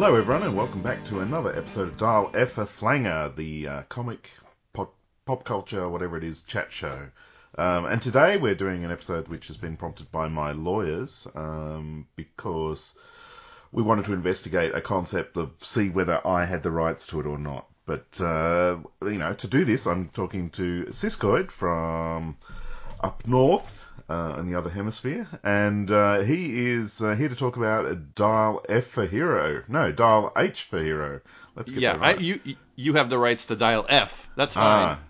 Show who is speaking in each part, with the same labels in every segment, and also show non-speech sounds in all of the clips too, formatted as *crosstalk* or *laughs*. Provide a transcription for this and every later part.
Speaker 1: Hello, everyone, and welcome back to another episode of Dial F a Flanger, the uh, comic, pop, pop culture, whatever it is, chat show. Um, and today we're doing an episode which has been prompted by my lawyers um, because we wanted to investigate a concept of see whether I had the rights to it or not. But uh, you know, to do this, I'm talking to Siskoid from up north uh, in the other hemisphere, and uh, he is uh, here to talk about Dial F for Hero. No, Dial H for Hero. Let's get
Speaker 2: yeah,
Speaker 1: that right.
Speaker 2: I, you you have the rights to dial F. That's fine.
Speaker 1: Ah. *laughs*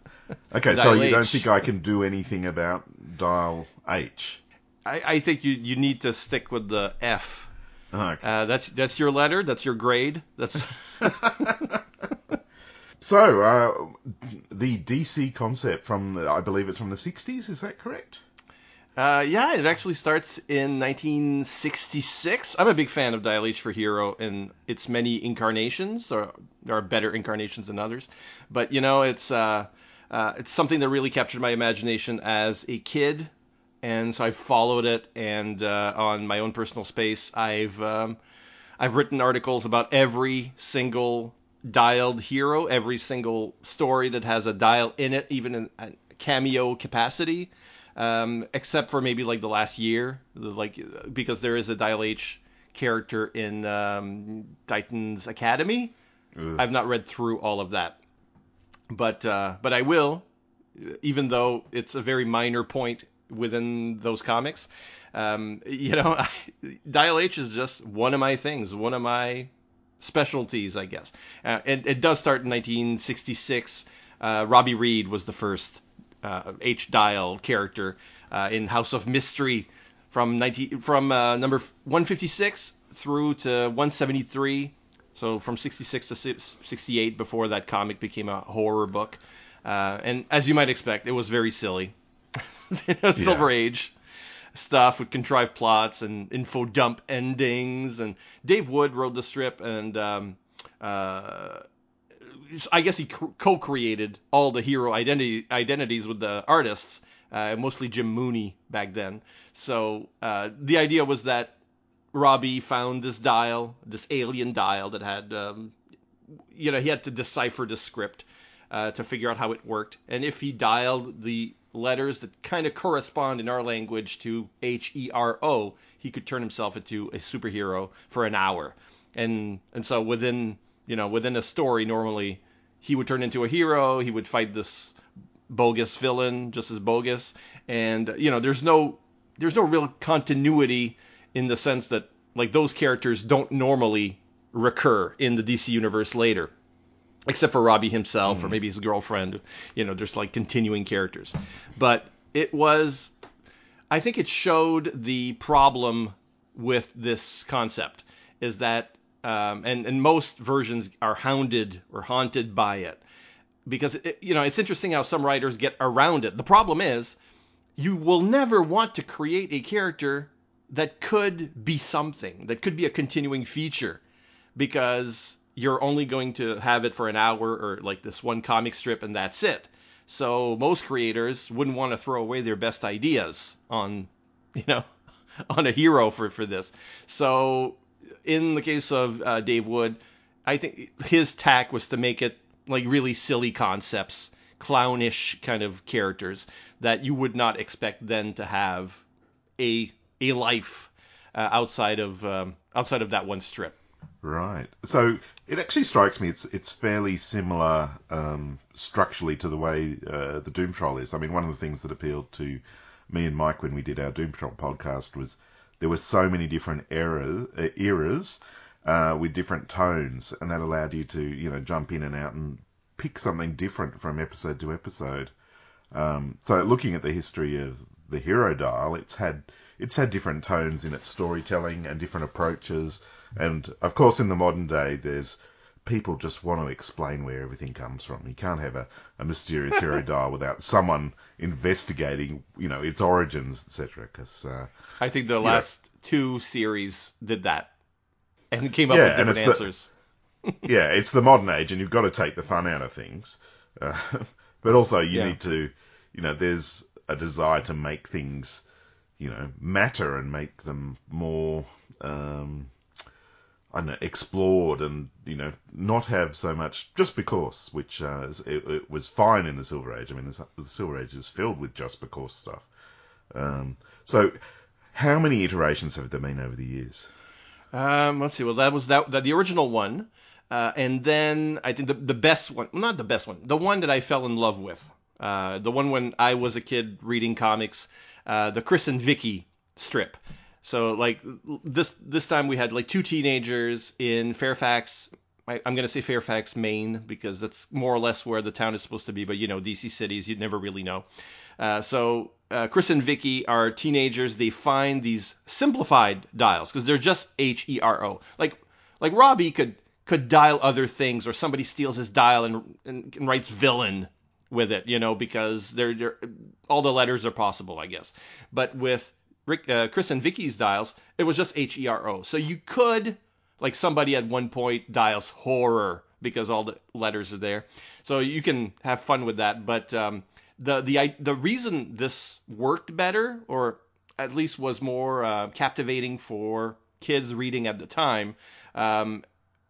Speaker 1: Okay, so you don't think I can do anything about Dial H?
Speaker 2: I, I think you you need to stick with the F.
Speaker 1: Okay.
Speaker 2: Uh, that's that's your letter. That's your grade. That's *laughs*
Speaker 1: So, uh, the DC concept from, the, I believe it's from the 60s, is that correct?
Speaker 2: Uh, yeah. It actually starts in 1966. I'm a big fan of Dial H for Hero and its many incarnations. Or there are better incarnations than others, but you know it's uh, uh, it's something that really captured my imagination as a kid. And so I followed it, and uh, on my own personal space, I've um, I've written articles about every single dialed hero, every single story that has a dial in it, even in a cameo capacity, um, except for maybe like the last year, like because there is a dial H character in um, Titans Academy.
Speaker 1: Ugh.
Speaker 2: I've not read through all of that, but uh, but I will, even though it's a very minor point within those comics. Um, you know, *laughs* Dial H is just one of my things, one of my specialties, I guess. Uh, and it does start in 1966. Uh, Robbie Reed was the first uh, H dial character uh, in House of Mystery from 19 from uh, number 156 through to 173. So from 66 to 68 before that comic became a horror book. Uh, and as you might expect, it was very silly. *laughs* Silver Age stuff with contrived plots and info dump endings. And Dave Wood wrote the strip, and um, uh, I guess he co- co-created all the hero identity identities with the artists, uh, mostly Jim Mooney back then. So uh, the idea was that Robbie found this dial, this alien dial that had, um, you know, he had to decipher the script uh, to figure out how it worked. And if he dialed the letters that kind of correspond in our language to H E R O, he could turn himself into a superhero for an hour. And and so within you know within a story normally he would turn into a hero. He would fight this bogus villain just as bogus. And you know there's no there's no real continuity in the sense that like those characters don't normally recur in the DC universe later except for Robbie himself or mm-hmm. maybe his girlfriend. You know, there's like continuing characters. But it was, I think it showed the problem with this concept is that, um, and, and most versions are hounded or haunted by it. Because, it, you know, it's interesting how some writers get around it. The problem is, you will never want to create a character that could be something, that could be a continuing feature, because you're only going to have it for an hour or like this one comic strip and that's it. So most creators wouldn't want to throw away their best ideas on, *laughs* you know, on a hero for for this. So in the case of uh, Dave Wood, I think his tack was to make it like really silly concepts, clownish kind of characters that you would not expect then to have a a life uh, outside of um, outside of that one strip.
Speaker 1: Right. So it actually strikes me it's it's fairly similar um, structurally to the way uh, the Doom Patrol is. I mean, one of the things that appealed to me and Mike when we did our Doom Patrol podcast was there were so many different eras, uh, eras uh, with different tones, and that allowed you to you know jump in and out and pick something different from episode to episode. Um, so looking at the history of the Hero Dial, it's had it's had different tones in its storytelling and different approaches. And of course, in the modern day, there's people just want to explain where everything comes from. You can't have a, a mysterious hero *laughs* dial without someone investigating, you know, its origins, etc. Because uh,
Speaker 2: I think the last two series did that and came up
Speaker 1: Yeah,
Speaker 2: with different
Speaker 1: it's the-
Speaker 2: answers. *laughs*
Speaker 1: yeah, it's the modern age, and you've got to take the fun out of things. Uh, *laughs* but also, you
Speaker 2: Yeah.
Speaker 1: need to, you know, there's a desire to make things, you know, matter and make them more, um, I know, explored and you know not have so much just because, which uh, it, it, was fine in the Silver Age. I mean, the, the Silver Age is filled with just because stuff. Um, so, how many iterations have there been over the years?
Speaker 2: Um, let's see. Well, that was that, that the original one, uh, and then I think the the best one, not the best one, the one that I fell in love with, uh, the one when I was a kid reading comics, uh, the Chris and Vicky strip. So like this this time we had like two teenagers in Fairfax. I, I'm gonna say Fairfax, Maine, because that's more or less where the town is supposed to be. But you know, DC cities, you never really know. Uh, so uh, Chris and Vicky are teenagers. They find these simplified dials because they're just H E R O. Like like Robbie could could dial other things, or somebody steals his dial and, and, and writes villain with it, you know, because they're, they're all the letters are possible, I guess. But with Rick, uh, Chris and Vicky's dials, it was just H E R O. So you could, like somebody at one point dials horror because all the letters are there. So you can have fun with that. But um, the the the reason this worked better, or at least was more uh, captivating for kids reading at the time, um,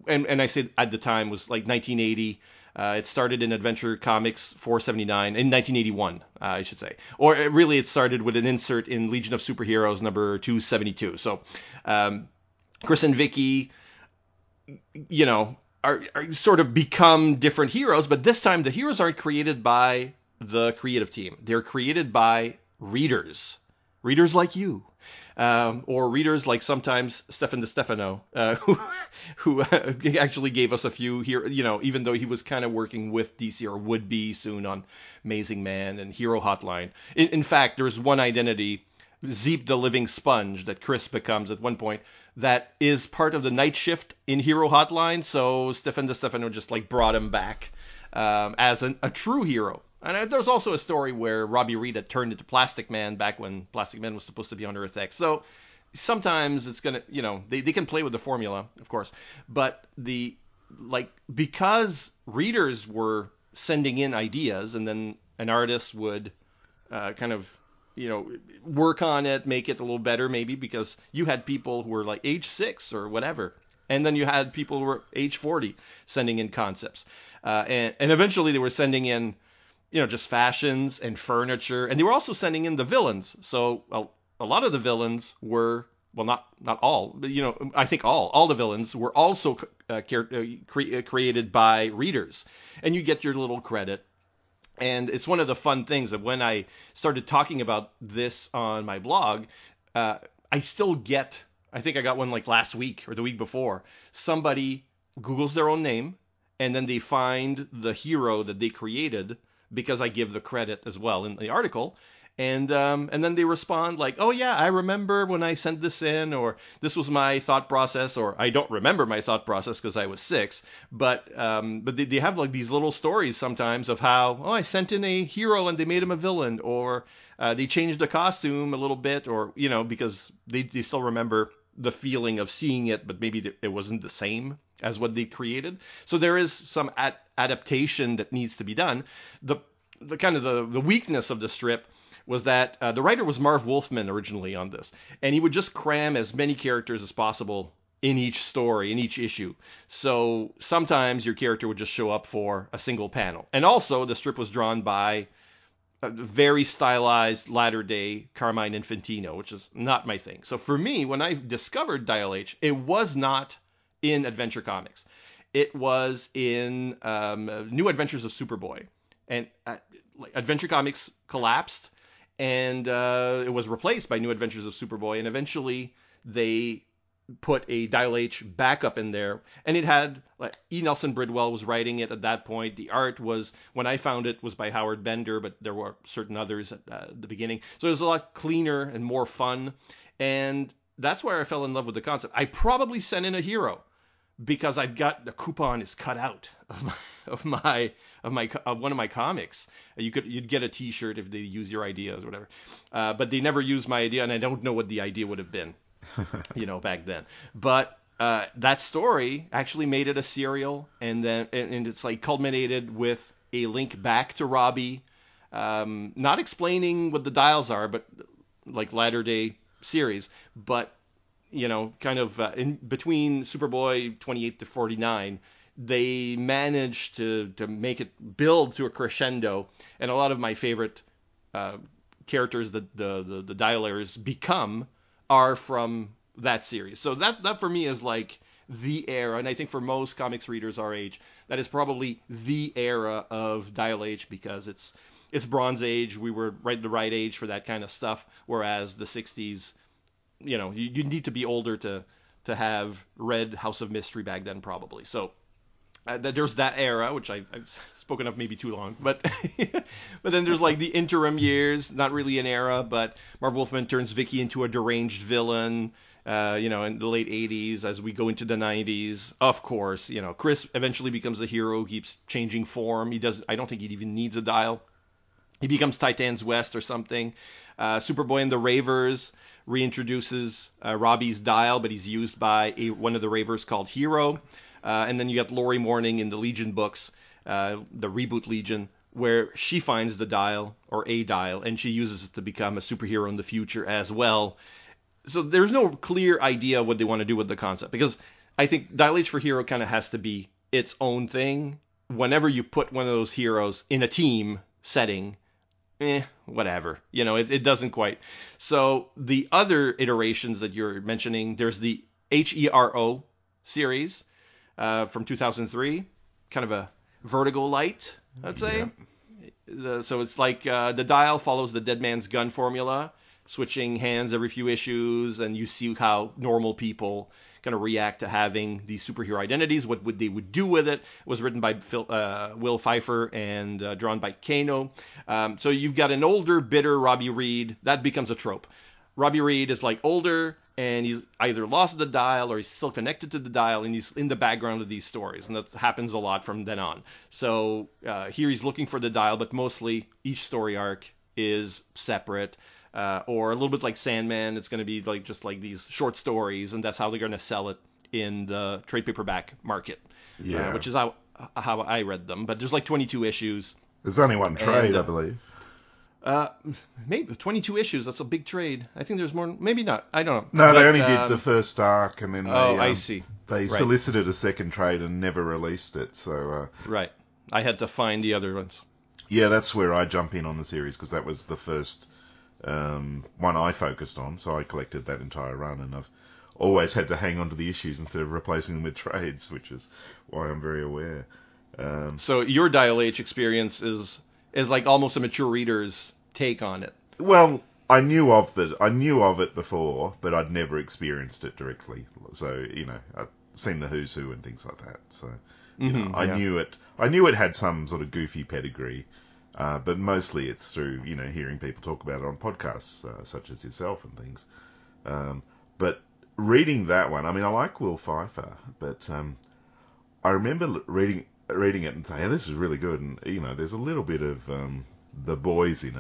Speaker 2: and and I say at the time was like 1980. Uh, it started in Adventure Comics 479 in 1981, uh, I should say, or it really it started with an insert in Legion of Superheroes number 272. So, um, Chris and Vicky, you know, are, are, sort of become different heroes, but this time the heroes aren't created by the creative team. They're created by readers, readers like you, um, or readers like sometimes Stefan DeStefano, uh, *laughs* who, who uh, actually gave us a few here. You know, even though he was kind of working with DC or would be soon on Amazing Man and Hero Hotline. In, in fact, there's one identity. Zeep the Living Sponge that Chris becomes at one point that is part of the night shift in Hero Hotline. So Stefan DeStefano just like brought him back um, as an, a true hero. And there's also a story where Robbie Reed had turned into Plastic Man back when Plastic Man was supposed to be on Earth X. So sometimes it's gonna, you know, they, they can play with the formula, of course, but the like because readers were sending in ideas and then an artist would uh, kind of you know work on it, make it a little better maybe because you had people who were like age six or whatever, and then you had people who were age 40 sending in concepts, uh, and and eventually they were sending in you know, just fashions and furniture, and they were also sending in the villains. So a, a lot of the villains were well, not not all, but you know, I think all all the villains were also uh, uh cre- uh, created by readers, and you get your little credit. And it's one of the fun things that when I started talking about this on my blog, uh, I still get. I think I got one like last week or the week before. Somebody Google's their own name, and then they find the hero that they created because I give the credit as well in the article. And um, and then they respond like, oh yeah, I remember when I sent this in, or this was my thought process, or I don't remember my thought process because I was six. But um, but they, they have like these little stories sometimes of how oh I sent in a hero and they made him a villain, or uh, they changed the costume a little bit, or you know because they, they still remember the feeling of seeing it, but maybe it wasn't the same as what they created. So there is some ad- adaptation that needs to be done. The the kind of the, the weakness of the strip was that uh, the writer was Marv Wolfman originally on this, and he would just cram as many characters as possible in each story, in each issue. So sometimes your character would just show up for a single panel. And also, the strip was drawn by very stylized latter day Carmine Infantino, which is not my thing. So for me, when I discovered Dial H, it was not in Adventure Comics. It was in um, New Adventures of Superboy, and uh, Adventure Comics collapsed, and uh, it was replaced by New Adventures of Superboy, and eventually they put a Dial H backup in there, and it had like E. Nelson Bridwell was writing it at that point. The art was when I found it was by Howard Bender, but there were certain others at uh, the beginning, so it was a lot cleaner and more fun, and that's where I fell in love with the concept. I probably sent in a hero because I've got the coupon is cut out of my of my of my of one of my comics. You could you'd get a T-shirt if they use your ideas or whatever, uh, but they never used my idea, and I don't know what the idea would have been, *laughs* you know, back then. But uh, that story actually made it a serial, and then and, and it's like culminated with a link back to Robbie, um, not explaining what the dials are, but like latter day series, but you know, kind of uh, in between Superboy 28 to 49, they managed to to make it build to a crescendo, and a lot of my favorite uh, characters that the, the the dialers become are from that series. So that that for me is like the era, and I think for most comics readers our age, that is probably the era of Dial H because it's it's Bronze Age. We were right the right age for that kind of stuff, whereas the 60s, you know, you, you need to be older to to have read House of Mystery back then probably. So uh, there's that era, which I, have spoken of maybe too long, but *laughs* but then there's like the interim years, not really an era, but Marv Wolfman turns Vicky into a deranged villain. Uh, you know, in the late 80s, as we go into the 90s, of course, you know, Chris eventually becomes the hero, keeps changing form. He does. I don't think he even needs a dial. He becomes Titans West or something. Uh, Superboy and the Ravers reintroduces uh, Robbie's dial, but he's used by a, one of the Ravers called Hero. Uh, and then you got Lori Morning in the Legion books, uh, the reboot Legion, where she finds the dial or a dial, and she uses it to become a superhero in the future as well. So there's no clear idea of what they want to do with the concept because I think Dial H for Hero kind of has to be its own thing. Whenever you put one of those heroes in a team setting, eh, whatever. You know, it, it doesn't quite. So the other iterations that you're mentioning, there's the HERO series, uh, from 2003, kind of a Vertigo light, I'd say. Yeah. The, so it's like uh, the dial follows the Dead Man's Gun formula, switching hands every few issues, and you see how normal people kind of react to having these superhero identities, what would they would do with it. it was written by Phil, uh, Will Pfeiffer and uh, drawn by Kano. Um, so you've got an older, bitter Robbie Reed. That becomes a trope. Robbie Reed is like older, and he's either lost the dial or he's still connected to the dial and he's in the background of these stories and that happens a lot from then on. So uh, here he's looking for the dial but mostly each story arc is separate uh, or a little bit like sandman. It's going to be like just like these short stories and that's how they're going to sell it in the trade paperback market uh, yeah. Uh, which is how, how i read them. But there's like 22 issues.
Speaker 1: There's only one trade and, i uh, believe
Speaker 2: uh, maybe 22 issues. That's a big trade. I think there's more. Maybe not. I don't know.
Speaker 1: No, but, they only um, did the first arc, and then they,
Speaker 2: oh, um, I see.
Speaker 1: They right. solicited a second trade and never released it. So uh,
Speaker 2: right, I had to find the other ones.
Speaker 1: Yeah, that's where I jump in on the series because that was the first um, one I focused on. So I collected that entire run, and I've always had to hang on to the issues instead of replacing them with *laughs* trades, which is why I'm very aware. Um,
Speaker 2: so your Dial H experience is is like almost a mature reader's take on it.
Speaker 1: Well, I knew of the I knew of it before, but I'd never experienced it directly. So you know, I'd seen the Who's Who and things like that. So you mm-hmm, know, I yeah. knew it. I knew it had some sort of goofy pedigree, uh, but mostly it's through you know hearing people talk about it on podcasts uh, such as yourself and things. Um, but reading that one, I mean, I like Will Pfeiffer, but um, I remember reading reading it and saying, yeah, "This is really good," and you know, there's a little bit of um, the boys in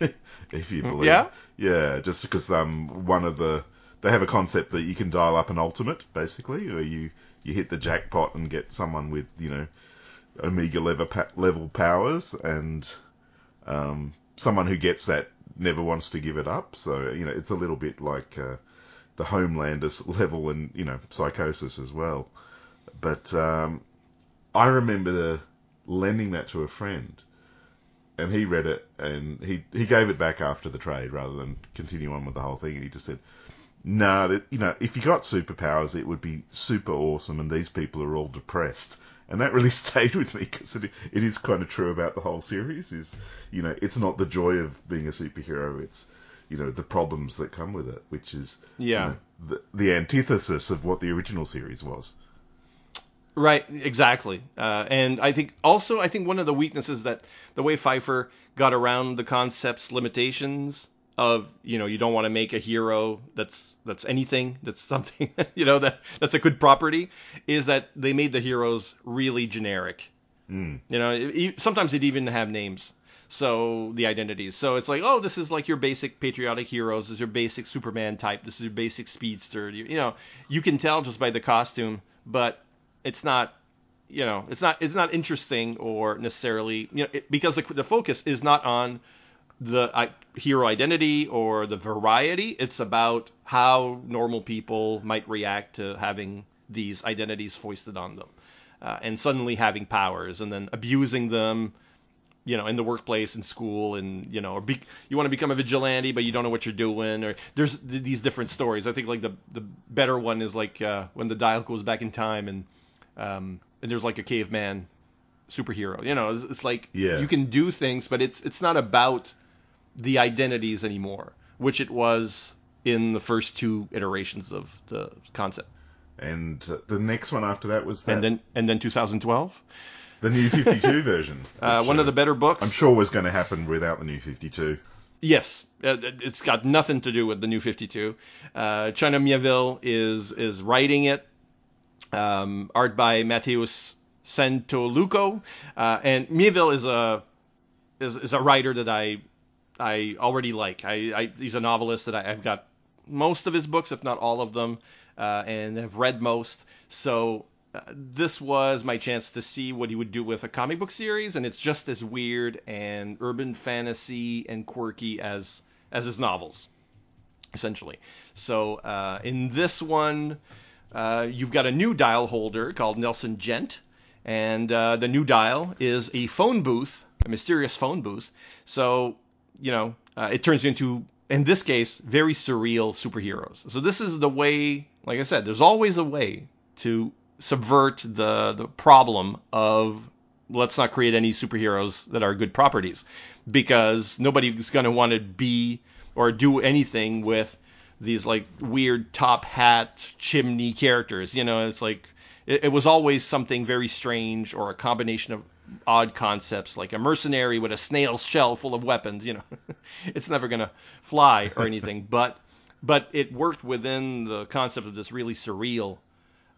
Speaker 1: it, *laughs* if you believe.
Speaker 2: Yeah.
Speaker 1: Yeah, just because um one of the they have a concept that you can dial up an ultimate basically, or you you hit the jackpot and get someone with you know Omega level level powers, and um, someone who gets that never wants to give it up. So you know it's a little bit like uh, the Homelanders *laughs* level and you know Psychosis as well. But um, I remember lending that to a friend and he read it and he he gave it back after the trade rather than continue on with the whole thing. And he just said, "No, nah, you know, if you got superpowers, it would be super awesome, and these people are all depressed." And that really *laughs* stayed with me because it, it is kind of true about the whole series. Is you know, it's not the joy of being a superhero; it's you know the problems that come with it, which is
Speaker 2: yeah
Speaker 1: you know, the, the antithesis of what the original series was.
Speaker 2: Right, exactly. Uh, and I think also I think one of the weaknesses that the way Pfeiffer got around the concept's limitations of you know you don't want to make a hero that's that's anything that's something *laughs* you know that that's a good property is that they made the heroes really generic.
Speaker 1: Mm.
Speaker 2: You know, sometimes it even have names. So the identities. So it's like, oh, this is like your basic patriotic heroes. This is your basic Superman type. This is your basic speedster. You, you know, you can tell just by the costume, but it's not you know it's not it's not interesting or necessarily you know it, because the, the focus is not on the hero identity or the variety. It's about how normal people might react to having these identities foisted on them, uh, and suddenly having powers and then abusing them. You know, in the workplace, in school, and you know, or be, you want to become a vigilante, but you don't know what you're doing, or there's th- these different stories. I think like the the better one is like uh, when the dial goes back in time, and um, and there's like a caveman superhero. You know, it's, it's like
Speaker 1: Yeah.
Speaker 2: you can do things, but it's it's not about the identities anymore, which it was in the first two iterations of the concept.
Speaker 1: And uh, the next one after that was that
Speaker 2: And then and then 2012,
Speaker 1: the new 52 *laughs* version.
Speaker 2: uh, one of the better books.
Speaker 1: I'm sure was going to happen without the new 52.
Speaker 2: Yes, uh, it's got nothing to do with the new 52. Uh, China Mieville is is writing it. Um, art by Mateus Santoluco, uh, and Mieville is a is, is a writer that I I already like. I, I he's a novelist that I, I've got most of his books, if not all of them, uh, and have read most. So uh, this was my chance to see what he would do with a comic book series, and it's just as weird and urban fantasy and quirky as as his novels, essentially. So uh, in this one, uh, you've got a new dial holder called Nelson Gent, and uh, the new dial is a phone booth, a mysterious phone booth. So you know, uh, it turns into in this case very surreal superheroes. So this is the way, like I said, there's always a way to subvert the the problem of let's not create any superheroes that are good properties because nobody's going to want to be or do anything with these like weird top hat chimney characters you know it's like it, it was always something very strange or a combination of odd concepts like a mercenary with a snail's shell full of weapons you know *laughs* it's never going to fly or anything *laughs* but but it worked within the concept of this really surreal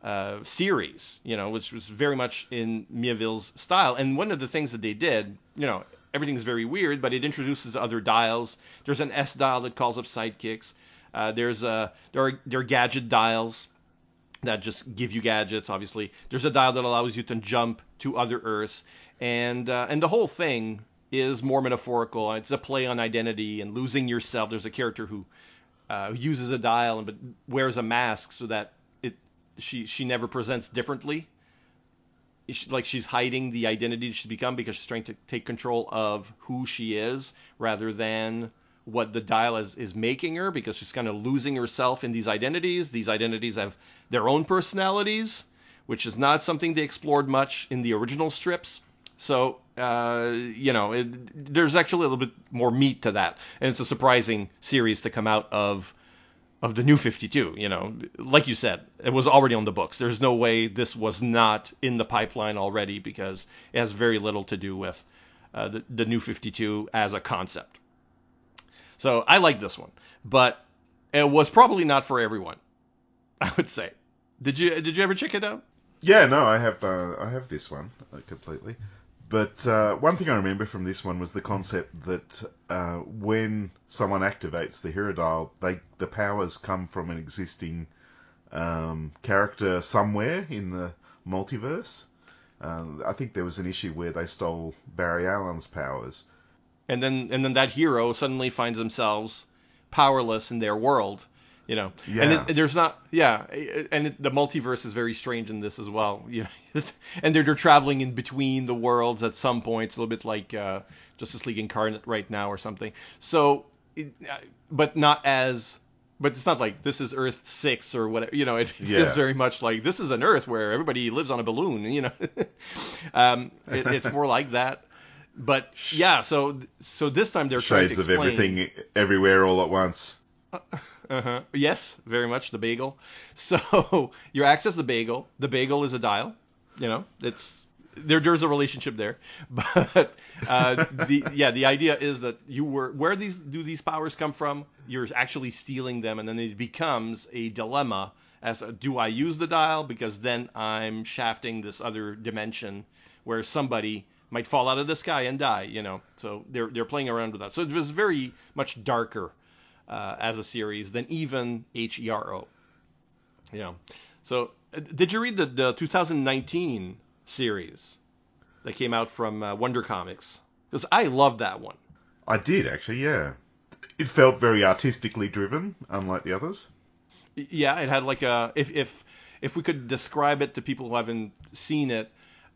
Speaker 2: uh, series, you know, which was very much in Mieville's style. And one of the things that they did, you know, everything's very weird, but it introduces other dials. There's an S dial that calls up sidekicks. Uh, there's a there are there are gadget dials that just give you gadgets. Obviously, there's a dial that allows you to jump to other Earths, and uh, and the whole thing is more metaphorical. It's a play on identity and losing yourself. There's a character who uh, uses a dial and but wears a mask so that it she she never presents differently. Like she's hiding the identity she's become because she's trying to take control of who she is rather than what the dial is, is making her because she's kind of losing herself in these identities. These identities have their own personalities, which is not something they explored much in the original strips. So, uh, you know, it, there's actually a little bit more meat to that. And it's a surprising series to come out of of the new 52. You know, like you said, it was already on the books. There's no way this was not in the pipeline already because it has very little to do with uh, the, the new 52 as a concept. So I like this one, but it was probably not for everyone. *laughs* I would say. Did you did you ever check it out?
Speaker 1: Yeah, no, I have uh, I have this one uh, completely. But uh, one thing I remember from this one was the concept that uh, when someone activates the hero dial, they the powers come from an existing um, character somewhere in the multiverse. Uh, I think there was an issue where they stole Barry Allen's powers.
Speaker 2: And then and then that hero suddenly finds themselves powerless in their world you know and
Speaker 1: Yeah.
Speaker 2: it, there's not yeah and it, the multiverse is very strange in this as well *laughs* you know and they're, they're traveling in between the worlds at some point it's a little bit like uh, justice league incarnate right now or something so it, uh, but not as but it's not like this is Earth six or whatever. You know, it *laughs*
Speaker 1: Yeah.
Speaker 2: feels very much like this is an Earth where everybody lives on a balloon. You know, *laughs* um, it, it's more like that. But yeah, so so this time they're trying to
Speaker 1: Shades of everything everywhere all at once.
Speaker 2: Uh-huh. Yes, very much the bagel. *laughs* So you access the bagel. The bagel is a dial. You know, it's there. There's a relationship there, *laughs* but uh, the yeah, the idea is that you were where these do these powers come from? You're actually stealing them, and then it becomes a dilemma as a, do I use the dial because then I'm shafting this other dimension where somebody might fall out of the sky and die. You know, so they're they're playing around with that. So it was very much darker uh, as a series than even HERO. You know, so uh, did you read the, the 2019 series that came out from uh, Wonder Comics? Because I loved that one.
Speaker 1: I did actually, yeah. It felt very artistically driven, unlike the others.
Speaker 2: Yeah, it had like a if if if we could describe it to people who haven't seen it,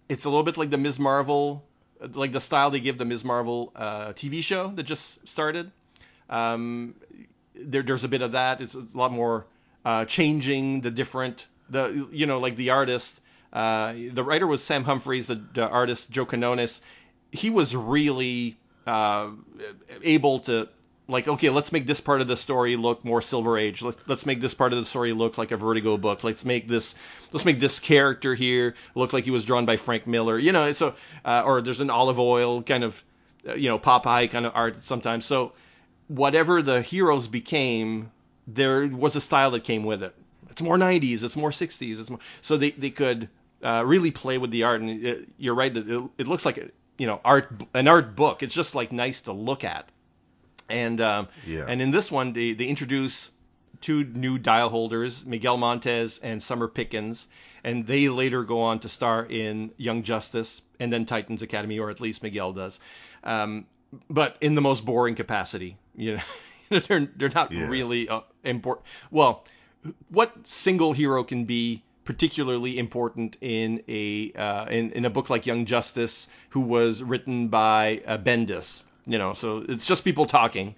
Speaker 2: it's a little bit like the Ms. Marvel, like the style they give the Ms. Marvel uh, TV show that just started. Um, there, there's a bit of that. It's a lot more uh, changing the different the you know like the artist. Uh, the writer was Sam Humphries, the, the artist Joe Quinones. He was really uh, able to like okay let's make this part of the story look more silver age. Let's, let's make this part of the story look like a vertigo book. Let's make this let's make this character here look like he was drawn by frank miller. You know so uh, or there's an olive oil kind of uh, you know popeye kind of art sometimes. So whatever the heroes became there was a style that came with it. It's more 90s it's more 60s it's more so they, they could uh, really play with the art. And it, you're right it, it looks like you know art an art book. It's just like nice to look at and um,
Speaker 1: Yeah.
Speaker 2: and in this one, they, they introduce two new dial holders, Miguel Montez and Summer Pickens, and they later go on to star in Young Justice and then Titans Academy, or at least Miguel does, um, but in the most boring capacity. You know, *laughs* they're they're not
Speaker 1: Yeah.
Speaker 2: really uh, important. Well, what single hero can be particularly important in a uh, in, in a book like Young Justice, who was written by uh, Bendis. You know, so it's just people talking,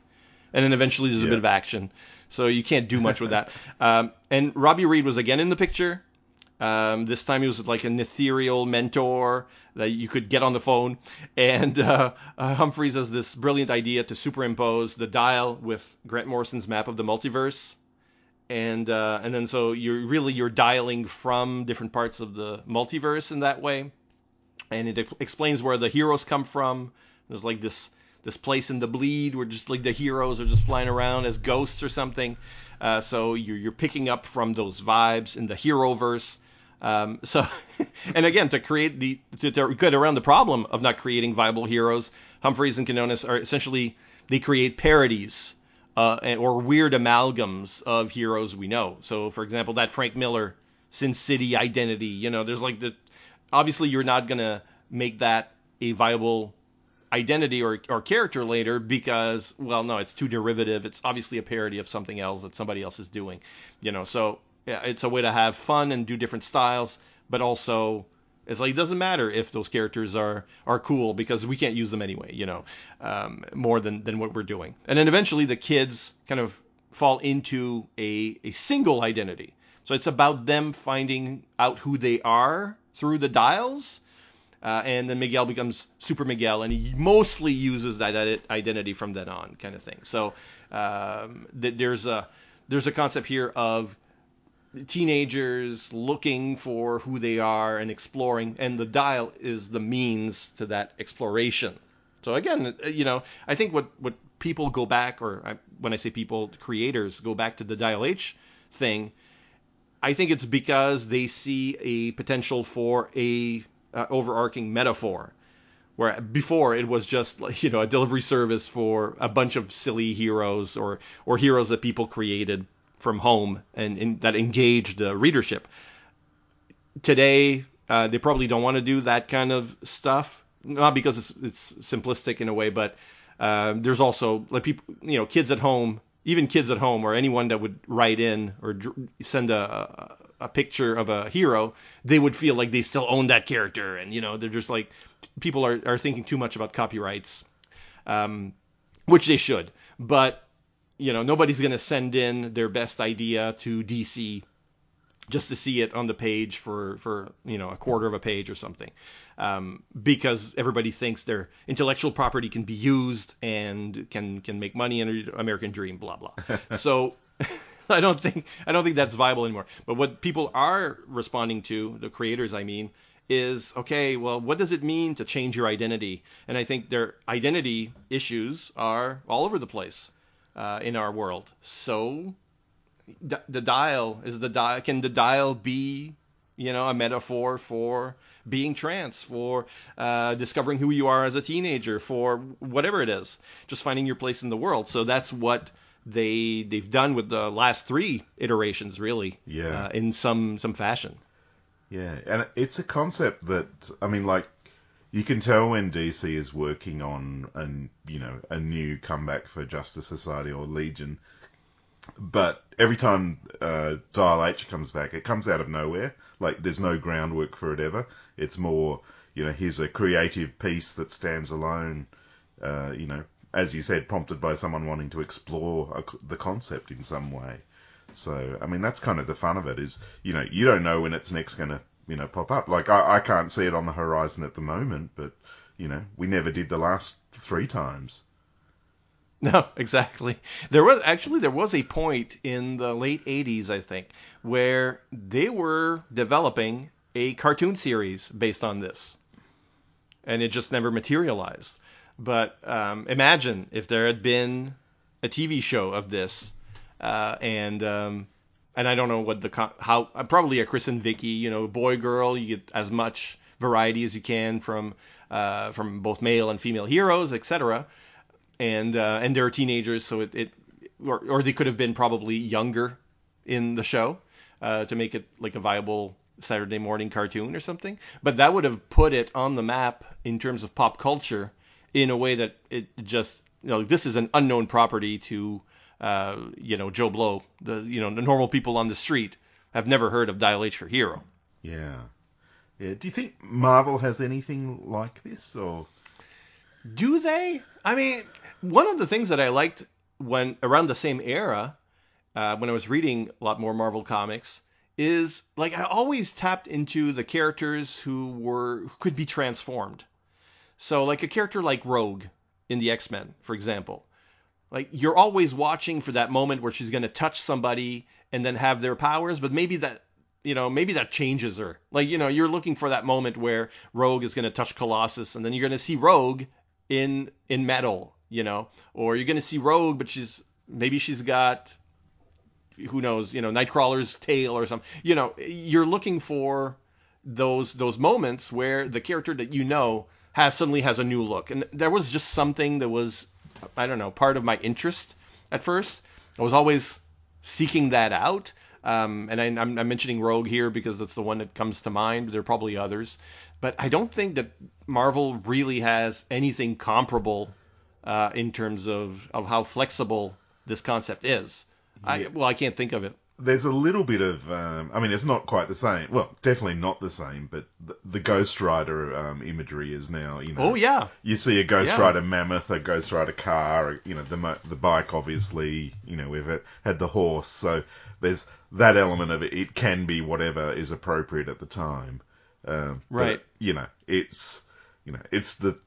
Speaker 2: and then eventually there's a
Speaker 1: Yeah.
Speaker 2: bit of action. So you can't do much with that. *laughs* Um, and Robbie Reed was again in the picture. Um, this time he was like an ethereal mentor that you could get on the phone. And uh, uh, Humphries has this brilliant idea to superimpose the dial with Grant Morrison's map of the multiverse and uh, and then so you're really you're dialing from different parts of the multiverse in that way, and it explains where the heroes come from. There's like this this place in the bleed where just like the heroes are just flying around as ghosts or something. Uh, so you're you're picking up from those vibes in the heroverse. Um, *laughs* so, and again, to create the to, to get around the problem of not creating viable heroes, Humphries and Quinones are essentially they create parodies uh, or weird amalgams of heroes we know. So, for example, that Frank Miller Sin City identity, you know, there's like the obviously you're not gonna make that a viable identity or, or character later because well no it's too derivative. It's obviously a parody of something else that somebody else is doing you know? So yeah, it's a way to have fun and do different styles but also it's like it doesn't matter if those characters are are cool because we can't use them anyway you know um, more than than what we're doing. And then eventually the kids kind of fall into a a single identity. So it's about them finding out who they are through the dials uh, and then Miguel becomes Super Miguel, and he mostly uses that ident- identity from then on, kind of thing. So um, th- there's a there's a concept here of teenagers looking for who they are and exploring, and the dial is the means to that exploration. So again, uh, you know, I think what what people go back, or I, when I say people, creators go back to the dial H thing. I think it's because they see a potential for a uh, overarching metaphor where before it was just you know a delivery service for a bunch of silly heroes or or heroes that people created from home and, and that engaged the readership. Today uh, they probably don't want to do that kind of stuff not because it's it's simplistic in a way but uh, there's also like people you know kids at home even kids at home or anyone that would write in or dr- send a, a picture of a hero they would feel like they still own that character. And you know they're just like people are, are thinking too much about copyrights um, which they should. But you know nobody's to send in their best idea to DC just to see it on the page for for you know a quarter of a page or something. Um, because everybody thinks their intellectual property can be used and can can make money in American Dream blah blah. *laughs* So *laughs* I don't think I don't think that's viable anymore. But what people are responding to the creators I mean is okay well what does it mean to change your identity? And I think their identity issues are all over the place uh, in our world. So d- the dial is the dial can the dial be you know a metaphor for being trans for uh, discovering who you are as a teenager for whatever it is just finding your place in the world so that's what they they've done with the last three iterations really
Speaker 1: Yeah.
Speaker 2: uh, in some some fashion
Speaker 1: Yeah, and it's a concept that I mean, like You can tell when DC is working on an you know a new comeback for Justice Society or Legion, but every time uh, Dial H comes back, it comes out of nowhere. Like there's no groundwork for it ever. It's more you know here's a creative piece that stands alone. Uh, you know, as you said, prompted by someone wanting to explore a, the concept in some way. So I mean that's kind of the fun of it is you know you don't know when it's next going to you know pop up. Like I, I can't see it on the horizon at the moment, but you know we never did the last three times. *laughs*
Speaker 2: No, exactly. There was actually there was a point in the late 80s, I think, where they were developing a cartoon series based on this, and it just never materialized. But um, imagine if there had been a TV show of this, uh, and um, and I don't know what the how probably a Chris and Vicky, you know, boy girl, you get as much variety as you can from uh, from both male and female heroes, etc. And uh, and they're teenagers, so it, it or, or they could have been probably younger in the show uh, to make it like a viable Saturday morning cartoon or something. But that would have put it on the map in terms of pop culture in a way that it just you know this is an unknown property to uh, you know Joe Blow, the you know the normal people on the street have never heard of Dial H for Hero.
Speaker 1: Yeah. Yeah. Do you think Marvel has anything like this or
Speaker 2: do they? I mean, one of the things that I liked when around the same era, uh, when I was reading a lot more Marvel comics, is like I always tapped into the characters who were who could be transformed. So like a character like Rogue in the X-Men, for example. Like you're always watching for that moment where she's going to touch somebody and then have their powers, but maybe that you know, maybe that changes her. Like, you know, you're looking for that moment where Rogue is going to touch Colossus and then you're going to see Rogue in in metal, you know, or you're going to see Rogue but she's maybe she's got who knows, you know, Nightcrawler's tail or something. You know, you're looking for those those moments where the character that you know has suddenly has a new look. And there was just something that was I don't know, part of my interest at first. I was always seeking that out. Um, and I, am mentioning Rogue here because that's the one that comes to mind. There are probably others, but I don't think that Marvel really has anything comparable uh, in terms of, of how flexible this concept is. Yeah. I, well, I can't think of it
Speaker 1: there's a little bit of, um, I mean, it's not quite the same. Well, definitely not the same, but the, the Ghost Rider um, imagery is now, you know.
Speaker 2: Oh yeah.
Speaker 1: You see a Ghost yeah. Rider mammoth, a Ghost Rider car, you know, the the bike, obviously, you know, we've had the horse, so there's that element of it. It can be whatever is appropriate at the time. Um,
Speaker 2: right.
Speaker 1: But, you know, it's, you know, it's the,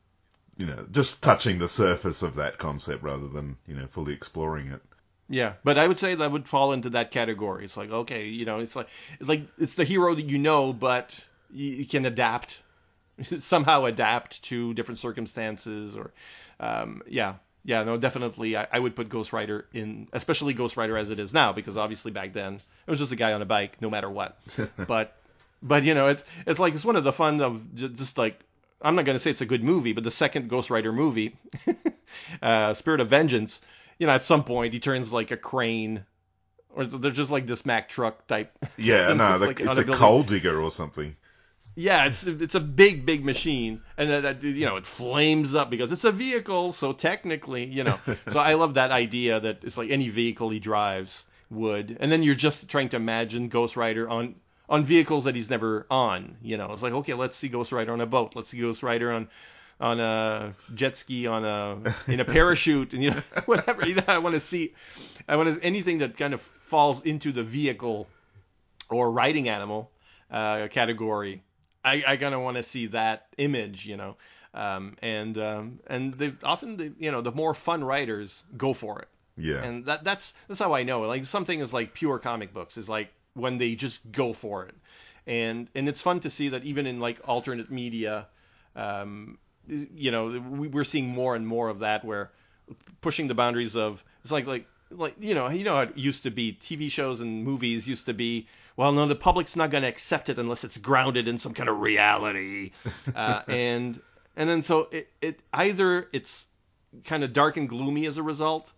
Speaker 1: you know, just touching the surface of that concept rather than, you know, fully exploring it.
Speaker 2: Yeah, but I would say that would fall into that category. It's like okay, you know, it's like it's like it's the hero that you know, but you, can adapt *laughs* somehow adapt to different circumstances or um, yeah yeah no definitely I, I, would put Ghost Rider in especially Ghost Rider as it is now because obviously back then it was just a guy on a bike no matter what *laughs* but but you know it's it's like it's one of the fun of just like I'm not gonna say it's a good movie but the second Ghost Rider movie *laughs* uh, Spirit of Vengeance you know, at some point he turns like a crane, or they're just like this Mack truck type.
Speaker 1: Yeah, *laughs* no, it's, like, it's a, coal digger or something.
Speaker 2: Yeah, it's it's a big big machine, and that you know it flames up because it's a vehicle. So technically, you know, *laughs* so I love that idea that it's like any vehicle he drives would, and then you're just trying to imagine Ghost Rider on on vehicles that he's never on. You know, it's like okay, let's see Ghost Rider on a boat. Let's see Ghost Rider on on a jet ski on a in a *laughs* parachute and you know *laughs* whatever you know I want to see I want to anything that kind of falls into the vehicle or riding animal uh, category I, I kind of want to see that image you know? Um, and um, and they often they, you know the more fun writers go for it.
Speaker 1: Yeah.
Speaker 2: And that that's that's how I know like something is like pure comic books. Is like when they just go for it. And and it's fun to see that even in like alternate media um, you know, we're seeing more and more of that where pushing the boundaries of it's like like like you know you know how it used to be. TV shows and movies used to be well no the public's not going to accept it unless it's grounded in some kind of reality. *laughs* Uh, and and then so it, it either it's kind of dark and gloomy as a result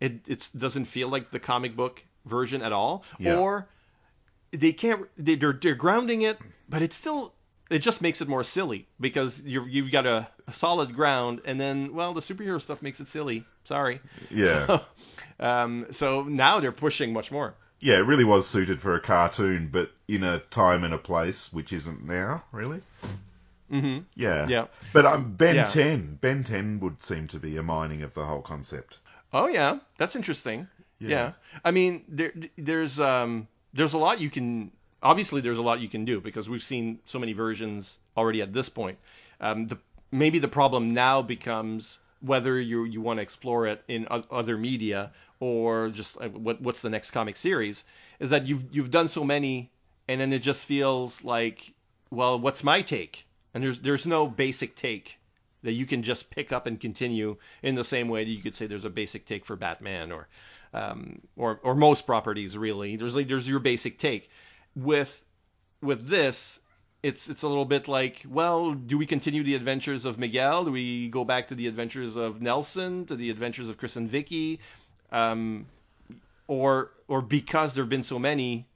Speaker 2: it it doesn't feel like the comic book version at all
Speaker 1: yeah.
Speaker 2: or they can't they, they're, they're grounding it but it's still it just makes it more silly because you've you've got a, a solid ground, and then well, the superhero stuff makes it silly. Sorry.
Speaker 1: Yeah. *laughs*
Speaker 2: So, um, so now they're pushing much more.
Speaker 1: Yeah, it really was suited for a cartoon, but in a time and a place which isn't now, really.
Speaker 2: Mm-hmm.
Speaker 1: Yeah.
Speaker 2: Yeah.
Speaker 1: But um, Ben
Speaker 2: Yeah.
Speaker 1: 10, Ben 10 would seem to be a mining of the whole concept.
Speaker 2: Oh yeah, that's interesting.
Speaker 1: Yeah.
Speaker 2: Yeah. I mean, there there's um there's a lot you can obviously there's a lot you can do because we've seen so many versions already at this point. Um, the maybe the problem now becomes whether you you want to explore it in other media or just uh, what what's the next comic series is that you've you've done so many and then it just feels like well what's my take and there's there's no basic take that you can just pick up and continue in the same way that you could say there's a basic take for Batman or um, or or most properties really. There's like there's your basic take. With with this, it's it's a little bit like, well, do we continue the adventures of Miguel? Do we go back to the adventures of Nelson, to the adventures of Chris and Vicky? Um, or or because there've been so many,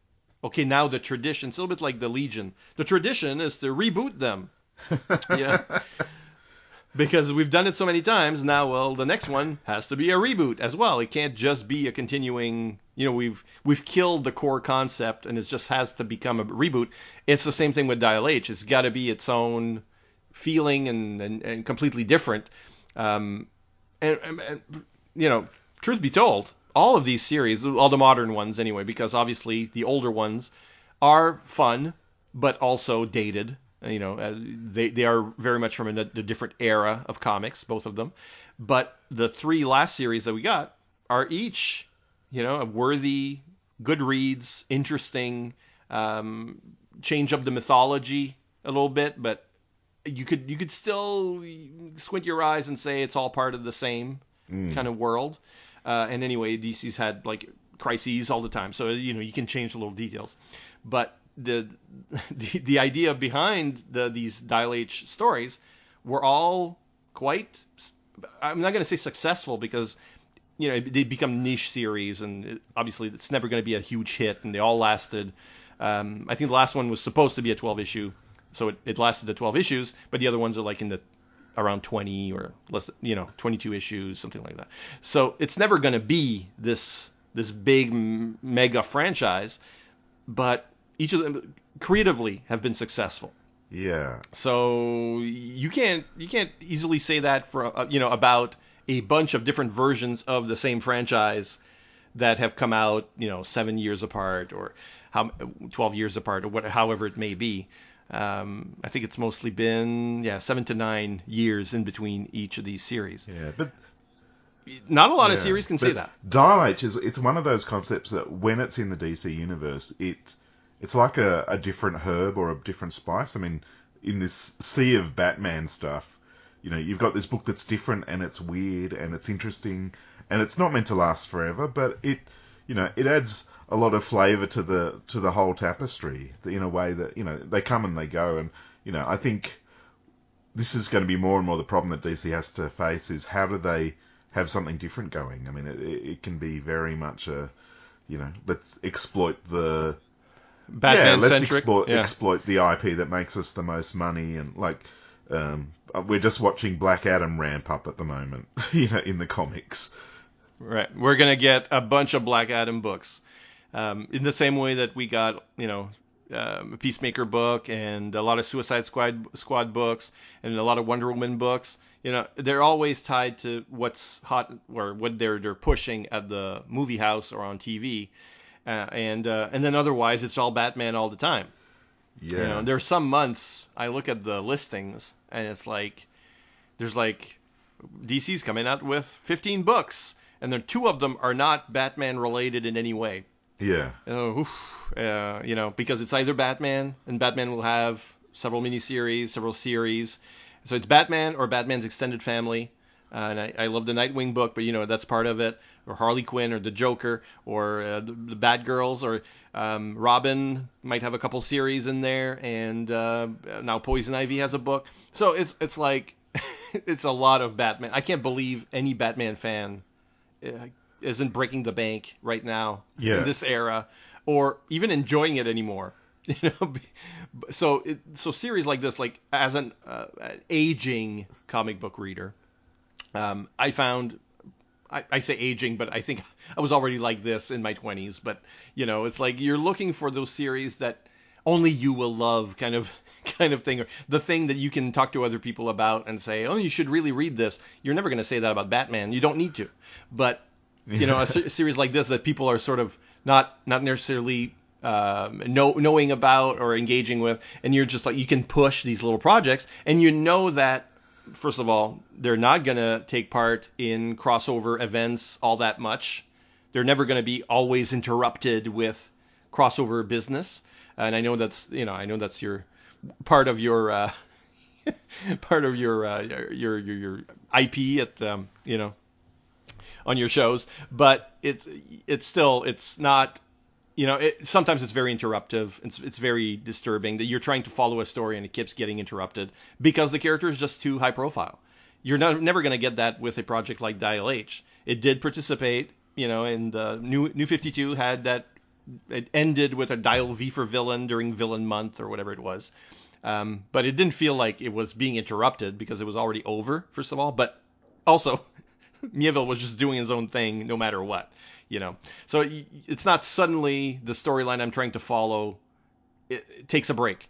Speaker 2: okay, now the tradition, it's a little bit like the Legion. The tradition is to reboot them. *laughs* yeah. Because we've done it so many times now, well, the next one has to be a reboot as well. It can't just be a continuing. You know, we've we've killed the core concept, and it just has to become a reboot. It's the same thing with Dial H. It's got to be its own feeling and and, and completely different. Um, and, and, and you know, truth be told, all of these series, all the modern ones anyway, because obviously the older ones are fun, but also dated. You know, uh, they they are very much from a, a different era of comics, both of them. But the three last series that we got are each, you know, a worthy, good reads, interesting, um, change up the mythology a little bit, but you could you could still squint your eyes and say it's all part of the same kind of world. Uh, and anyway, DC's had like crises all the time, so you know you can change the little details. But *laughs* the the, idea behind the these Dial H stories were all quite I'm not going to say successful because you know they become niche series and it, obviously it's never going to be a huge hit and they all lasted um, I think the last one was supposed to be a 12 issue so it, it lasted the 12 issues but the other ones are like in the around 20 or less you know 22 issues something like that. So it's never going to be this this big mega franchise but each of them creatively have been successful
Speaker 1: Yeah.
Speaker 2: so you can't you can't easily say that for uh, you know about a bunch of different versions of the same franchise that have come out you know seven years apart or how 12 years apart or what however it may be. Um, I think it's mostly been yeah seven to nine years in between each of these series.
Speaker 1: Yeah. But
Speaker 2: Not a lot of series can say that.
Speaker 1: H is it's one of those concepts that when it's in the DC universe, it it's like a, a different herb or a different spice. I mean, in this sea of Batman stuff, you know, you've got this book that's different and it's weird and it's interesting and it's not meant to last forever, but it you know, it adds a lot of flavor to the to the whole tapestry in a way that, you know, they come and they go and you know, I think this is going to be more and more the problem that DC has to face is how do they have something different going? I mean, it, it it can be very much a, you know, let's exploit the yeah, let's
Speaker 2: centric.
Speaker 1: exploit
Speaker 2: yeah.
Speaker 1: exploit the IP that makes us the most money and like. Um, we're just watching Black Adam ramp up at the moment, *laughs* you know, in the comics.
Speaker 2: Right. We're gonna get a bunch of Black Adam books, um, in the same way that we got, you know, um, a Peacemaker book and a lot of Suicide Squad Squad books and a lot of Wonder Woman books. You know, they're always tied to what's hot or what they're they're pushing at the movie house or on TV, uh, and uh, and then otherwise it's all Batman all the time.
Speaker 1: Yeah,
Speaker 2: You know, there's some months I look at the listings and it's like there's like DC's coming out with 15 books and then two of them are not Batman related in any way.
Speaker 1: yeah,
Speaker 2: Oh, oof, uh, you know, because it's either Batman and Batman will have several miniseries, several series. So it's Batman or Batman's extended family. Uh, and I, I love the Nightwing book, but you know that's part of it. Or Harley Quinn, or the Joker, or uh, the, the Bad Girls, or um, Robin might have a couple series in there, and uh, now Poison Ivy has a book. So it's it's like *laughs* it's a lot of Batman. I can't believe any Batman fan uh, isn't breaking the bank right now
Speaker 1: Yeah.
Speaker 2: in this era, or even enjoying it anymore. *laughs* You know, so it, so series like this, like as an, uh, an aging comic book reader, um, I found I, I, say aging, but I think *laughs* I was already like this in my 20s. But you know, it's like you're looking for those series that only you will love, kind of *laughs* kind of thing, or the thing that you can talk to other people about and say, oh, you should really read this. You're never going to say that about Batman. You don't need to. But you know, a, *laughs* a series like this that people are sort of not not necessarily um, know, knowing about or engaging with, and you're just like you can push these little projects, and you know that first of all they're not gonna take part in crossover events all that much. They're never gonna be always interrupted with crossover business, and I know that's you know I know that's your part of your uh, *laughs* part of your, uh, your your your IP at um, you know on your shows, but it's it's still it's not you know, it, sometimes it's very interruptive. It's, it's very disturbing that you're trying to follow a story and it keeps getting interrupted because the character is just too high profile. You're not, never going to get that with a project like Dial H. It did participate, you know, and New New 52 had that. It ended with a Dial V for Villain during Villain Month or whatever it was, um, but it didn't feel like it was being interrupted because it was already over. First of all, but also *laughs* Mieville was just doing his own thing no matter what you know. So it's not suddenly the storyline I'm trying to follow it, it takes a break.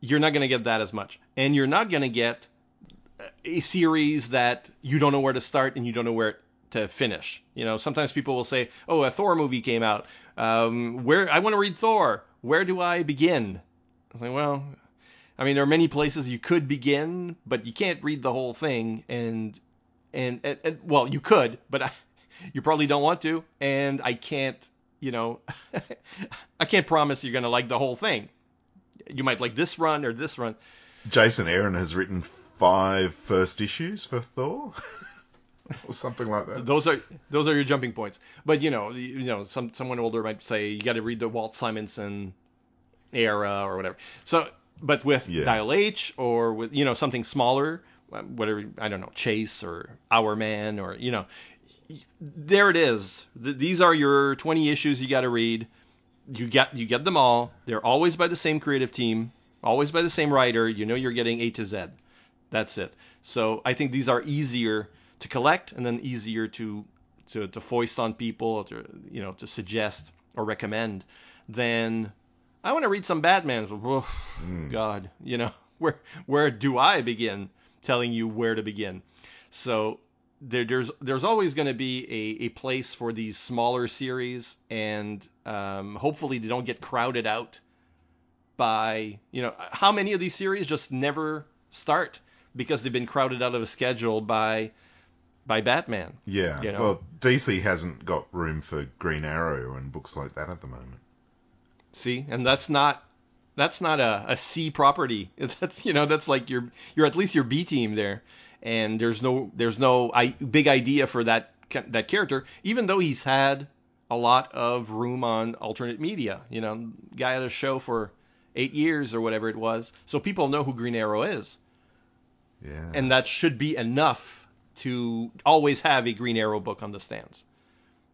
Speaker 2: You're not going to get that as much, and you're not going to get a series that you don't know where to start and you don't know where to finish. You know, sometimes people will say, "Oh, a Thor movie came out. Um, where I want to read Thor. Where do I begin?" I say, "Well, I mean, there are many places you could begin, but you can't read the whole thing. And and, and, and well, you could, but I, you probably don't want to, and I can't, you know, *laughs* I can't promise you're gonna like the whole thing. You might like this run or this run.
Speaker 1: Jason Aaron has written five first issues for Thor. *laughs* or something like that.
Speaker 2: Those are those are your jumping points. But you know, you know, some someone older might say you got to read the Walt Simonson era or whatever. So, but with yeah. Dial H or with you know something smaller, whatever I don't know, Chase or Hourman or you know, there it is. these are your 20 issues you got to read. You get you get them all. They're always by the same creative team, always by the same writer. You know you're getting A to Z. That's it. So I think these are easier to collect and then easier to to, to foist on people to you know to suggest or recommend than I want to read some Batman. Oh, mm. God, you know *laughs* where where do I begin? Telling you where to begin. So there, there's there's always going to be a, a place for these smaller series, and um, hopefully they don't get crowded out by you know how many of these series just never start because they've been crowded out of a schedule by by Batman.
Speaker 1: Yeah. You know? Well, DC hasn't got room for Green Arrow and books like that at the moment.
Speaker 2: See, and that's not that's not a, a C property. *laughs* That's you know that's like your you're at least your B team there and there's no there's no I, big idea for that that character, even though he's had a lot of room on alternate media. You know, guy had a show for eight years or whatever it was, so people know who Green Arrow is.
Speaker 1: Yeah.
Speaker 2: And that should be enough to always have a Green Arrow book on the stands.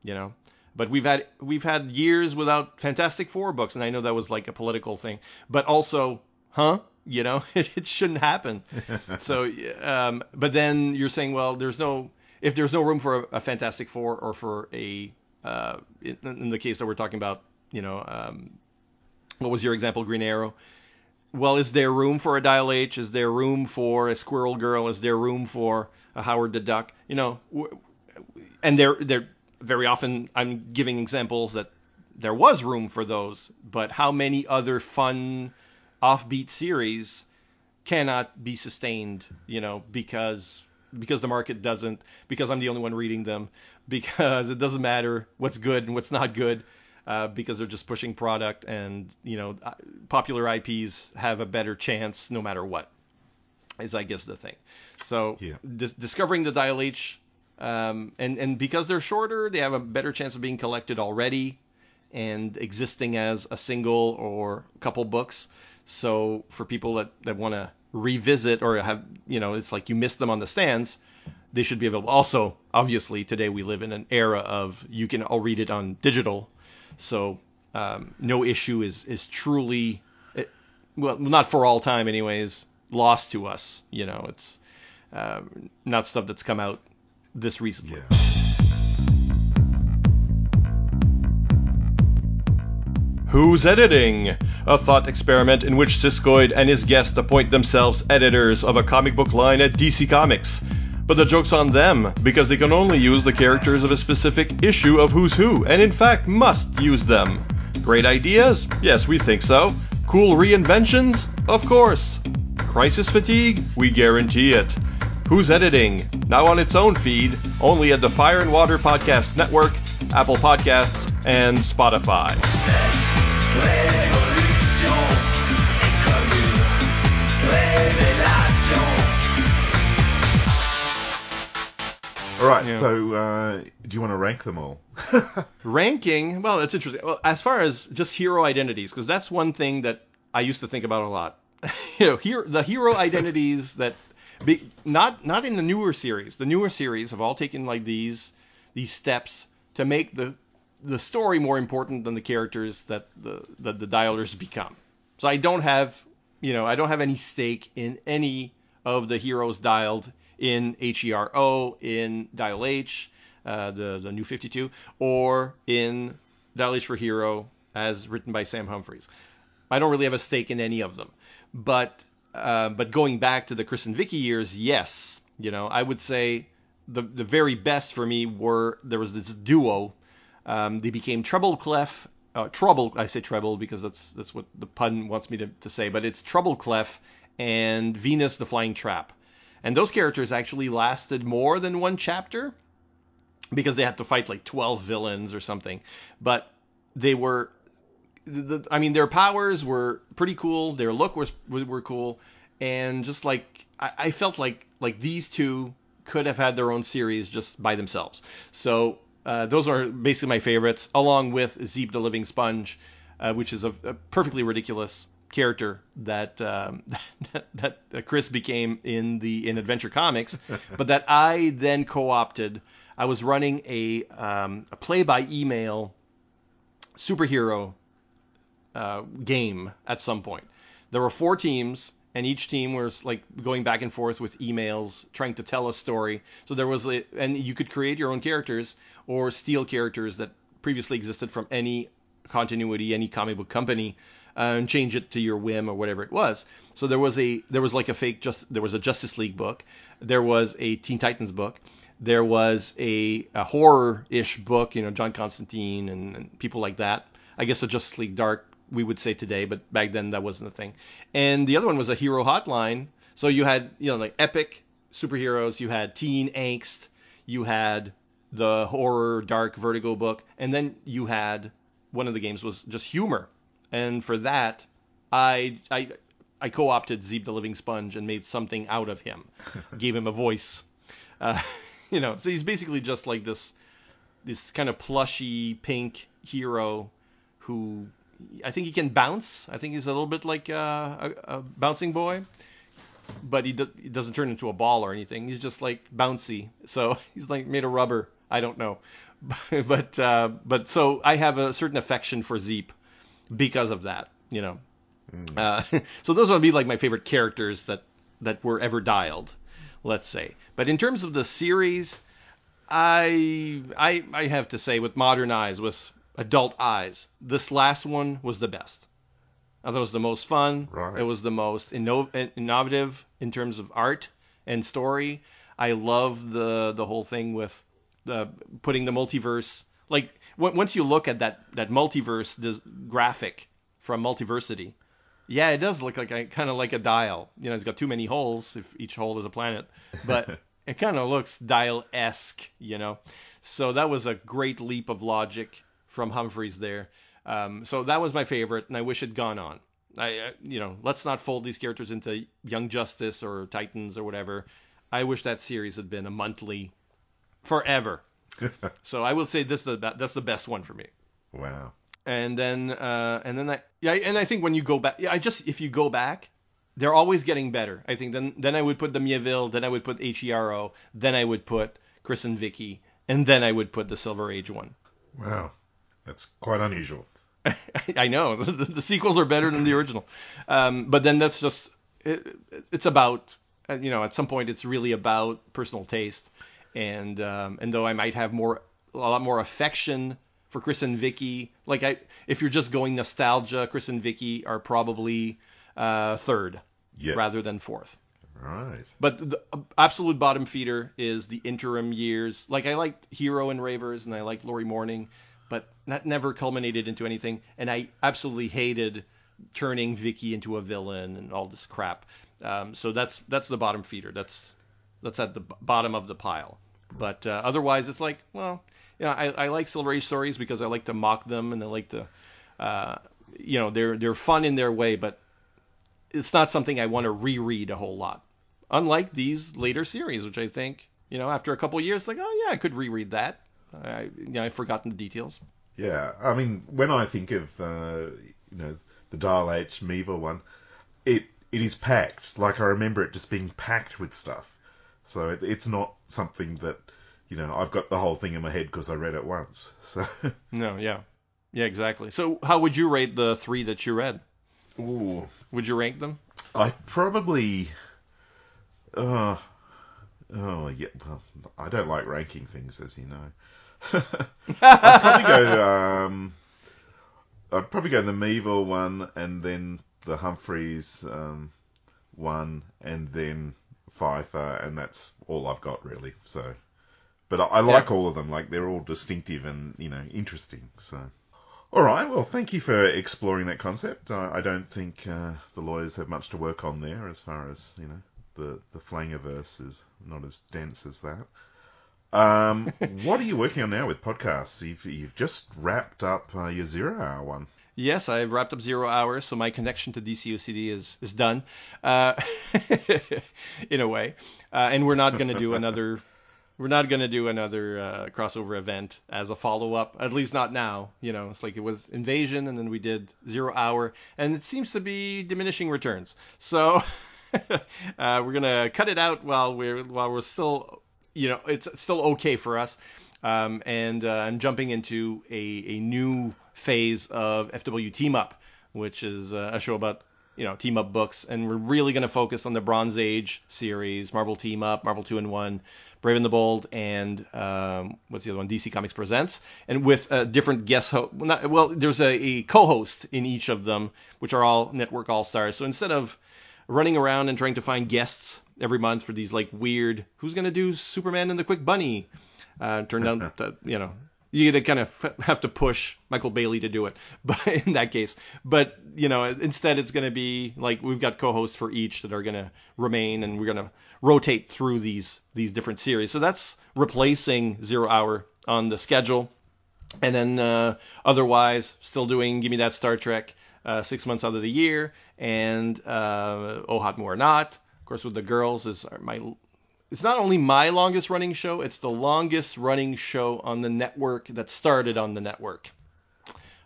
Speaker 2: You know. But we've had we've had years without Fantastic Four books, and I know that was like a political thing. But also, huh? You know, *laughs* it, it shouldn't happen. *laughs* so, um, but then you're saying, well, there's no if there's no room for a, a Fantastic Four or for a uh, in, in, the case that we're talking about, you know, um, what was your example, Green Arrow? Well, is there room for a Dial H? Is there room for a Squirrel Girl? Is there room for a Howard the Duck? You know, and there, there very often I'm giving examples that there was room for those, but how many other fun offbeat series cannot be sustained, you know, because because the market doesn't, because I'm the only one reading them, because it doesn't matter what's good and what's not good, uh, because they're just pushing product and you know uh, popular IPs have a better chance no matter what. Is I guess the thing. So yeah. dis- discovering the Dial H, um, and and because they're shorter, they have a better chance of being collected already and existing as a single or couple books. So for people that, that want to revisit or have, you know, it's like you missed them on the stands, they should be available. Also, obviously, today we live in an era of you can all read it on digital. So um, no issue is, is truly well, not for all time, anyways, lost to us. You know, it's uh, not stuff that's come out this recently.
Speaker 1: Yeah.
Speaker 2: Who's editing? A thought experiment in which Siskoid and his guest appoint themselves editors of a comic book line at DC Comics. But the joke's on them, because they can only use the characters of a specific issue of Who's Who, and in fact must use them. Great ideas? Yes, we think so. Cool reinventions? Of course. Crisis fatigue? We guarantee it. Who's Editing? Now on its own feed, only at the Fire and Water Podcast Network, Apple Podcasts, and Spotify.
Speaker 1: All right.
Speaker 2: Yeah.
Speaker 1: So, uh, do you want to rank them all? *laughs*
Speaker 2: Ranking, well, it's interesting. Well, as far as just hero identities, because that's one thing that I used to think about a lot. *laughs* you know, hero, the hero identities that, be, not not in the newer series. The newer series have all taken like these these steps to make the the story more important than the characters that the that the dialers become. So I don't have, you know, I don't have any stake in any of the heroes dialed in HERO, in Dial H, uh, the the new 52, or in Dial H for Hero as written by Sam Humphries. I don't really have a stake in any of them, but uh, but going back to the Chris and Vicky years, yes, you know, I would say the the very best for me were there was this duo. Um, they became Treble Clef. Uh, Trouble, I say Treble because that's that's what the pun wants me to, to say, but it's Trouble Clef and Venus the Flying Trap. And those characters actually lasted more than one chapter because they had to fight like 12 villains or something. But they were, the, I mean, their powers were pretty cool. Their look was were cool, and just like I, I felt like like these two could have had their own series just by themselves. So uh, those are basically my favorites, along with Zeep the Living Sponge, uh, which is a, a perfectly ridiculous character that, um, *laughs* that that Chris became in the in Adventure Comics, *laughs* but that I then co-opted. I was running a um, a play by email superhero uh, game at some point. There were four teams, and each team was like going back and forth with emails, trying to tell a story. So there was, a, and you could create your own characters or steal characters that previously existed from any continuity, any comic book company, uh, and change it to your whim or whatever it was. So there was a, there was like a fake, just there was a Justice League book, there was a Teen Titans book, there was a, a horror-ish book, you know, John Constantine and, and people like that. I guess a Justice League Dark we would say today, but back then that wasn't a thing. And the other one was a hero hotline. So you had, you know, like epic superheroes, you had teen angst, you had the horror dark vertigo book, and then you had one of the games was just humor. And for that, I I I co-opted Zeep the Living Sponge and made something out of him, *laughs* gave him a voice. Uh, *laughs* you know, so he's basically just like this this kind of plushy pink hero who I think he can bounce. I think he's a little bit like uh, a, a bouncing boy, but he, do, he doesn't turn into a ball or anything. He's just like bouncy. So *laughs* he's like made of rubber. I don't know, *laughs* but uh, but so I have a certain affection for Zeep because of that. You know, uh, *laughs* so those would be like my favorite characters that that were ever dialed, let's say. But in terms of the series, I I I have to say with modern eyes, with adult eyes, this last one was the best. I thought it was the most fun.
Speaker 1: Right.
Speaker 2: It was the most inno- innovative in terms of art and story. I love the the whole thing with the putting the multiverse. Like w- once you look at that that multiverse this graphic from Multiversity, yeah, it does look like a, kind of like a dial. You know, it's got too many holes if each hole is a planet, but *laughs* it kind of looks dial-esque. You know, so that was a great leap of logic from Humphries there. Um, so that was my favorite, and I wish it'd gone on. I, uh, you know, let's not fold these characters into Young Justice or Titans or whatever. I wish that series had been a monthly, forever. *laughs* so I will say this is the that's the best one for me.
Speaker 1: wow.
Speaker 2: And then uh, and then I yeah, and I think when you go back, yeah, I just if you go back, they're always getting better. I think then then I would put the Mieville, then I would put HERO, then I would put Chris and Vicky, and then I would put the Silver Age one.
Speaker 1: Wow. That's quite unusual. *laughs*
Speaker 2: I know *laughs* the, the sequels are better than the original, um, but then that's just it, it's about uh, you know at some point it's really about personal taste, and um, and though I might have more a lot more affection for Chris and Vicky, like I if you're just going nostalgia, Chris and Vicky are probably uh, third
Speaker 1: Yeah.
Speaker 2: rather than fourth.
Speaker 1: Right.
Speaker 2: But the absolute bottom feeder is the interim years. Like I liked Hero and Ravers, and I liked Lori Morning, but that never culminated into anything. And I absolutely hated turning Vicky into a villain and all this crap. Um, so that's that's the bottom feeder. That's that's at the bottom of the pile. But uh, otherwise, it's like, well, yeah, I, I like Silver Age stories because I like to mock them and I like to, uh, you know, they're they're fun in their way, but it's not something I want to reread a whole lot. Unlike these later series, which I think, you know, after a couple years, like, oh yeah, I could reread that. I, you know, I've forgotten the details.
Speaker 1: Yeah, I mean, when I think of uh, you know the Dial H Meaver one, it it is packed. Like I remember it just being packed with stuff. So it, it's not something that you know I've got the whole thing in my head because I read it once. *laughs* So
Speaker 2: No, yeah, yeah, exactly. So how would you rate the three that you read?
Speaker 1: ooh,
Speaker 2: Would you rank them?
Speaker 1: I probably uh oh yeah. Well, I don't like ranking things, as you know. I'd probably go. Um, I'd probably go the Mieville one, and then the Humphries um, one, and then Pfeifer, and that's all I've got really. So, but I, I like all of them. Like they're all distinctive and you know interesting. So. All right. Well, thank you for exploring that concept. I, I don't think uh, the lawyers have much to work on there, as far as you know. The the Flangiverse is not as dense as that. Um, *laughs* what are you working on now with podcasts? You've you've just wrapped up uh, your zero hour one.
Speaker 2: Yes, I've wrapped up zero hours, so my connection to DCOCD is is done, uh, *laughs* in a way. Uh, and we're not going to do *laughs* another. We're not going to do another uh, crossover event as a follow up, at least not now. You know, it's like it was Invasion, and then we did Zero Hour, and it seems to be diminishing returns. So uh, we're gonna cut it out while we're while we're still, you know, it's still okay for us. Um, and uh, I'm jumping into a, a new phase of FW Team Up, which is uh, a show about you know team up books, and we're really going to focus on the Bronze Age series, Marvel Team Up, Marvel Two in One, Brave and the Bold, and um, what's the other one? DC Comics Presents, and with uh, different guest host. Well, well, there's a, a co-host in each of them, which are all network all stars. So instead of running around and trying to find guests every month for these like weird, who's going to do Superman and the Quick Bunny? Uh, turned out *laughs* that you know you kind of have to push Michael Bailey to do it, *laughs* but in that case, but you know instead it's going to be like we've got co-hosts for each that are going to remain, and we're going to rotate through these these different series. So that's replacing Zero Hour on the schedule, and then uh, otherwise still doing Give Me That Star Trek uh, six months out of the year, and uh, Oh Hot More Not. Of course, with the girls is my it's not only my longest running show, it's the longest running show on the network that started on the network.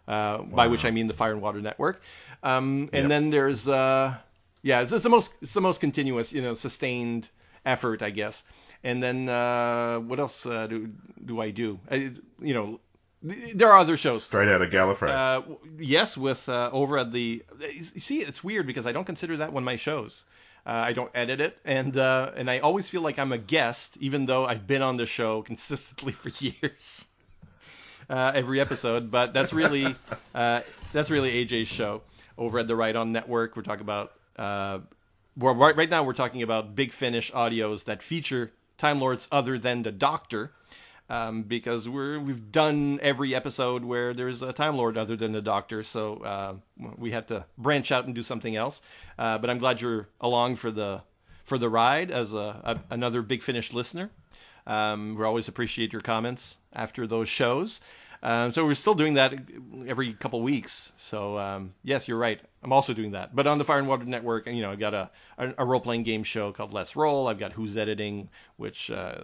Speaker 2: Uh, By which I mean the Fire and Water Network. Um, and
Speaker 1: Yep.
Speaker 2: then there's uh, yeah, it's, it's the most it's the most continuous, you know, sustained effort, I guess. And then uh, what else uh, do do I do? I, you know, there are other shows.
Speaker 1: Straight out of Gallifrey.
Speaker 2: Uh, yes, with uh, over at the. See, it's weird because I don't consider that one of my shows. Uh, I don't edit it, and uh, and I always feel like I'm a guest, even though I've been on the show *laughs* consistently for years, *laughs* uh, every episode. But that's really uh, that's really AJ's show over at the Right On Network. We're talking about. Uh, right now we're talking about Big Finish audios that feature Time Lords other than the Doctor um, because we're we've done every episode where there's a Time Lord other than the Doctor, so uh, we had to branch out and do something else. Uh, but I'm glad you're along for the for the ride as a, a another Big Finish listener. Um, we always appreciate your comments after those shows. Um, so we're still doing that every couple weeks. So um, yes, you're right. I'm also doing that, but on the Fire and Water Network, you know, I've got a, a, a role-playing game show called Let's Roll. I've got Who's Editing, which uh,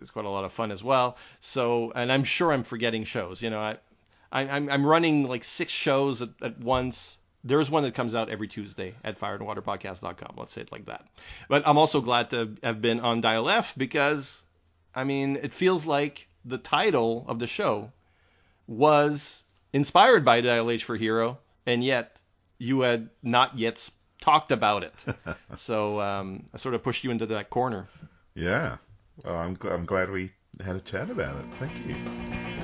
Speaker 2: is quite a lot of fun as well. So, and I'm sure I'm forgetting shows. You know, I, I I'm, I'm running like six shows at, at once. There's one that comes out every Tuesday at fireandwaterpodcast.com. Let's say it like that. But I'm also glad to have been on Dial F because, I mean, it feels like the title of the show was inspired by Dial H for Hero, and yet you had not yet talked about it. *laughs* so um, I sort of pushed you into that corner.
Speaker 1: Yeah. Well, I'm, gl- I'm glad we had a chat about it. Thank you.